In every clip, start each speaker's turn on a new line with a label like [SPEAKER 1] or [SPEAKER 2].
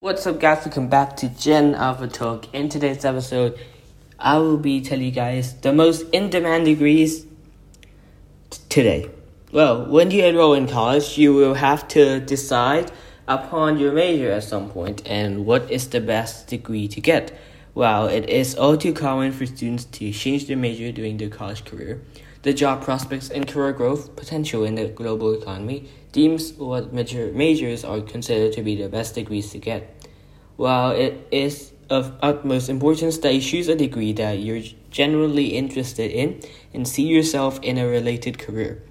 [SPEAKER 1] What's up, guys? Welcome back to Gen Alpha Talk. In today's episode, I will be telling you guys the most in demand degrees t- today. Well, when you enroll in college, you will have to decide upon your major at some point and what is the best degree to get. Well, it is all too common for students to change their major during their college career. The job prospects and career growth potential in the global economy deems what major majors are considered to be the best degrees to get. While it is of utmost importance that you choose a degree that you're genuinely interested in and see yourself in a related career.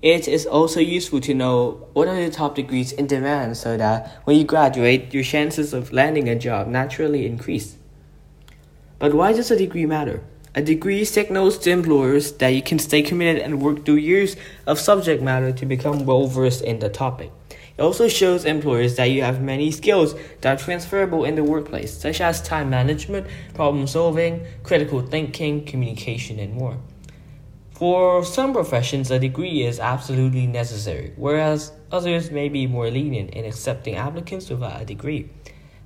[SPEAKER 1] It is also useful to know what are the top degrees in demand so that when you graduate, your chances of landing a job naturally increase. But why does a degree matter? A degree signals to employers that you can stay committed and work through years of subject matter to become well versed in the topic. It also shows employers that you have many skills that are transferable in the workplace, such as time management, problem solving, critical thinking, communication, and more. For some professions, a degree is absolutely necessary, whereas others may be more lenient in accepting applicants without a degree.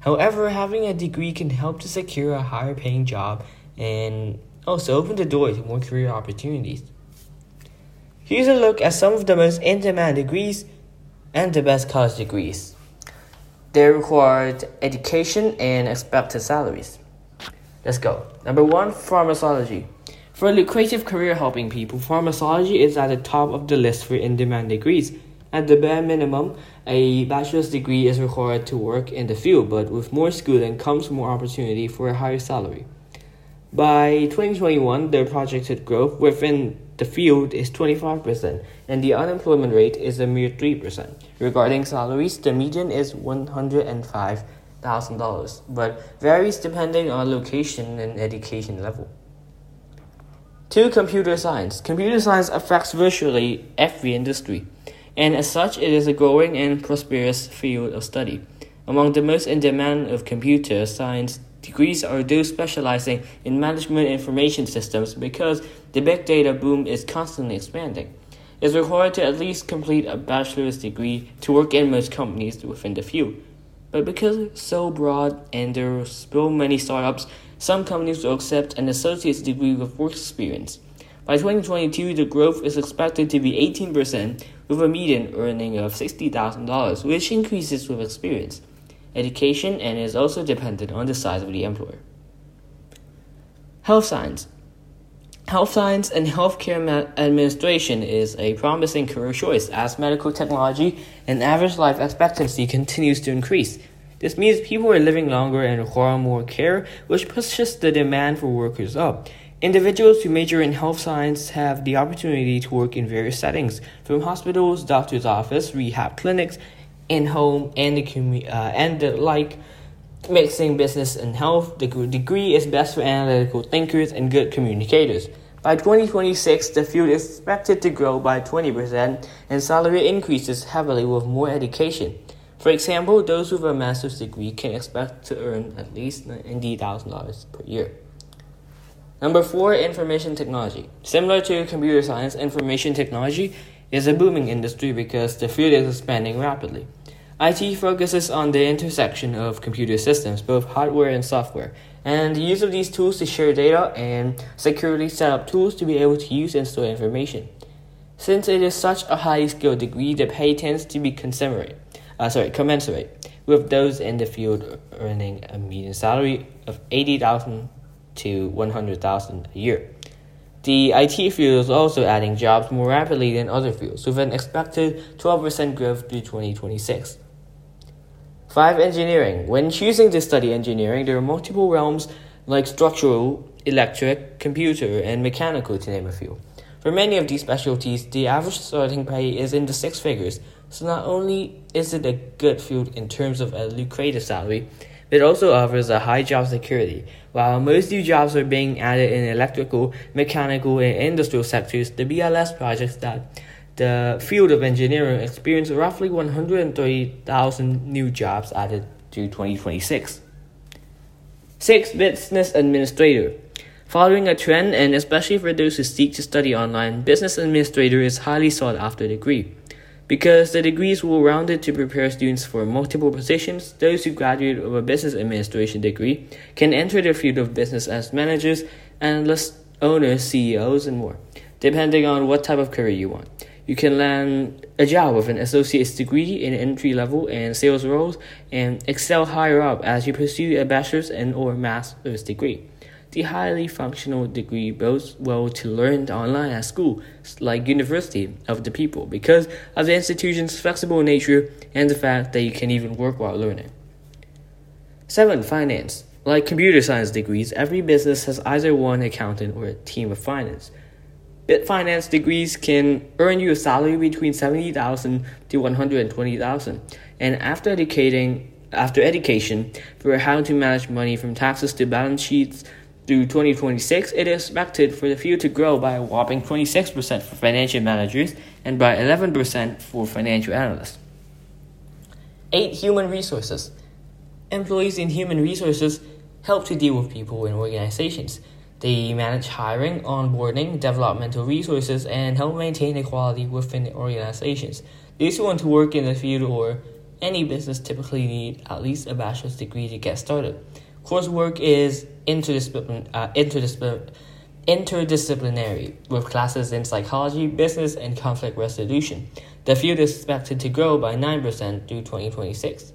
[SPEAKER 1] However, having a degree can help to secure a higher paying job and Oh, also open the door to more career opportunities. Here's a look at some of the most in demand degrees and the best college degrees. They required education and expected salaries. Let's go. Number one, pharmacology. For a lucrative career helping people, pharmacology is at the top of the list for in demand degrees. At the bare minimum, a bachelor's degree is required to work in the field, but with more schooling comes more opportunity for a higher salary. By 2021, the projected growth within the field is 25%, and the unemployment rate is a mere 3%. Regarding salaries, the median is $105,000, but varies depending on location and education level. 2. Computer science. Computer science affects virtually every industry, and as such, it is a growing and prosperous field of study. Among the most in demand of computer science degrees are those specializing in management information systems because the big data boom is constantly expanding. It's required to at least complete a bachelor's degree to work in most companies within the field. But because it's so broad and there are so many startups, some companies will accept an associate's degree with work experience. By 2022, the growth is expected to be 18%, with a median earning of $60,000, which increases with experience education, and is also dependent on the size of the employer. Health science. Health science and healthcare administration is a promising career choice as medical technology and average life expectancy continues to increase. This means people are living longer and require more care, which pushes the demand for workers up. Individuals who major in health science have the opportunity to work in various settings, from hospitals, doctor's office, rehab clinics, in home and the uh, and the like mixing business and health. The degree is best for analytical thinkers and good communicators. By 2026, the field is expected to grow by 20% and salary increases heavily with more education. For example, those with a master's degree can expect to earn at least $90,000 per year. Number four, information technology. Similar to computer science, information technology is a booming industry because the field is expanding rapidly. IT focuses on the intersection of computer systems, both hardware and software, and the use of these tools to share data and securely set up tools to be able to use and store information. Since it is such a highly skilled degree, the pay tends to be commensurate, uh, sorry, commensurate with those in the field earning a median salary of 80,000 to 100,000 a year. The IT field is also adding jobs more rapidly than other fields, with an expected 12% growth through 2026. 5. Engineering. When choosing to study engineering, there are multiple realms like structural, electric, computer, and mechanical, to name a few. For many of these specialties, the average starting pay is in the six figures, so not only is it a good field in terms of a lucrative salary, it also offers a high job security. While most new jobs are being added in electrical, mechanical, and industrial sectors, the BLS projects that the field of engineering experienced roughly 130,000 new jobs added to 2026. 6. Business Administrator. Following a trend, and especially for those who seek to study online, business administrator is highly sought after degree. Because the degrees will rounded to prepare students for multiple positions, those who graduate with a business administration degree can enter the field of business as managers, analysts, owners, CEOs, and more, depending on what type of career you want. You can land a job with an associate's degree in entry level and sales roles and excel higher up as you pursue a bachelor's and or master's degree. The highly functional degree bodes well to learn online at school, like University of the People, because of the institution's flexible nature and the fact that you can even work while learning. 7. Finance. Like computer science degrees, every business has either one accountant or a team of finance. Bit finance degrees can earn you a salary between 70,000 to 120,000 and after educating after education for how to manage money from taxes to balance sheets through 2026, it is expected for the field to grow by a whopping 26% for financial managers and by 11% for financial analysts. 8. Human resources. Employees in human resources help to deal with people in organizations. They manage hiring, onboarding, developmental resources, and help maintain equality within the organizations. Those who want to work in the field or any business typically need at least a bachelor's degree to get started. Coursework is interdisciplinary, uh, interdisciplinary, interdisciplinary, with classes in psychology, business, and conflict resolution. The field is expected to grow by 9% through 2026.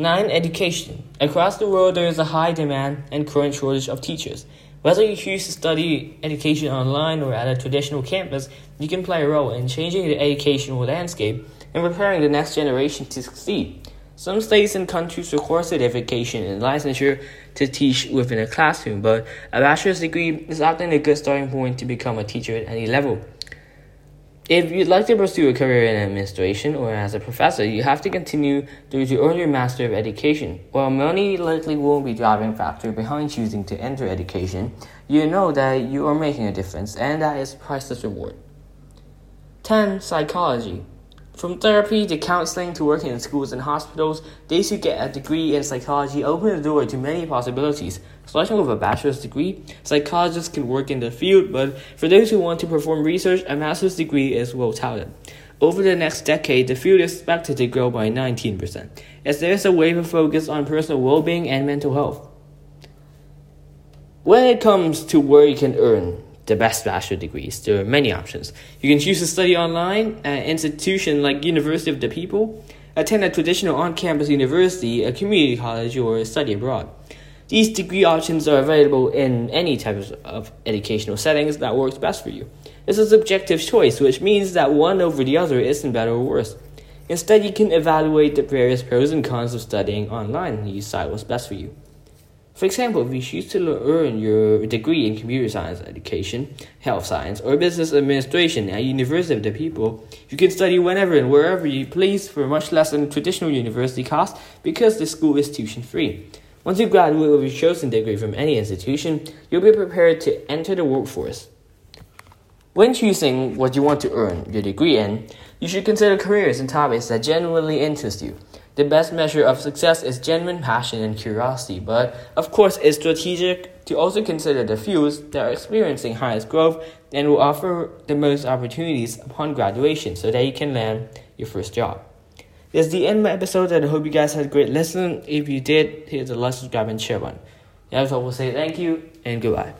[SPEAKER 1] 9. Education. Across the world, there is a high demand and current shortage of teachers. Whether you choose to study education online or at a traditional campus, you can play a role in changing the educational landscape and preparing the next generation to succeed. Some states and countries require certification and licensure to teach within a classroom, but a bachelor's degree is often a good starting point to become a teacher at any level. If you'd like to pursue a career in administration or as a professor, you have to continue through to earn your Master of Education. While money likely won't be driving factor behind choosing to enter education, you know that you are making a difference and that is priceless reward. 10. Psychology. From therapy to counseling to working in schools and hospitals, those who get a degree in psychology open the door to many possibilities. Starting with a bachelor's degree, psychologists can work in the field, but for those who want to perform research, a master's degree is well touted. Over the next decade, the field is expected to grow by 19%, as there is a wave of focus on personal well being and mental health. When it comes to where you can earn, the best bachelor degrees. There are many options. You can choose to study online at an institution like University of the People, attend a traditional on-campus university, a community college, or study abroad. These degree options are available in any type of educational settings that works best for you. It's a subjective choice, which means that one over the other isn't better or worse. Instead, you can evaluate the various pros and cons of studying online and decide what's best for you. For example, if you choose to earn your degree in computer science education, health science, or business administration at University of the People, you can study whenever and wherever you please for much less than traditional university costs because the school is tuition free. Once you graduate with your chosen degree from any institution, you'll be prepared to enter the workforce. When choosing what you want to earn your degree in, you should consider careers and topics that genuinely interest you. The best measure of success is genuine passion and curiosity, but of course, it's strategic to also consider the fields that are experiencing highest growth and will offer the most opportunities upon graduation so that you can land your first job. This is the end of my episode, and I hope you guys had a great listen. If you did, hit the like, subscribe, and share button. That's all we'll say thank you and goodbye.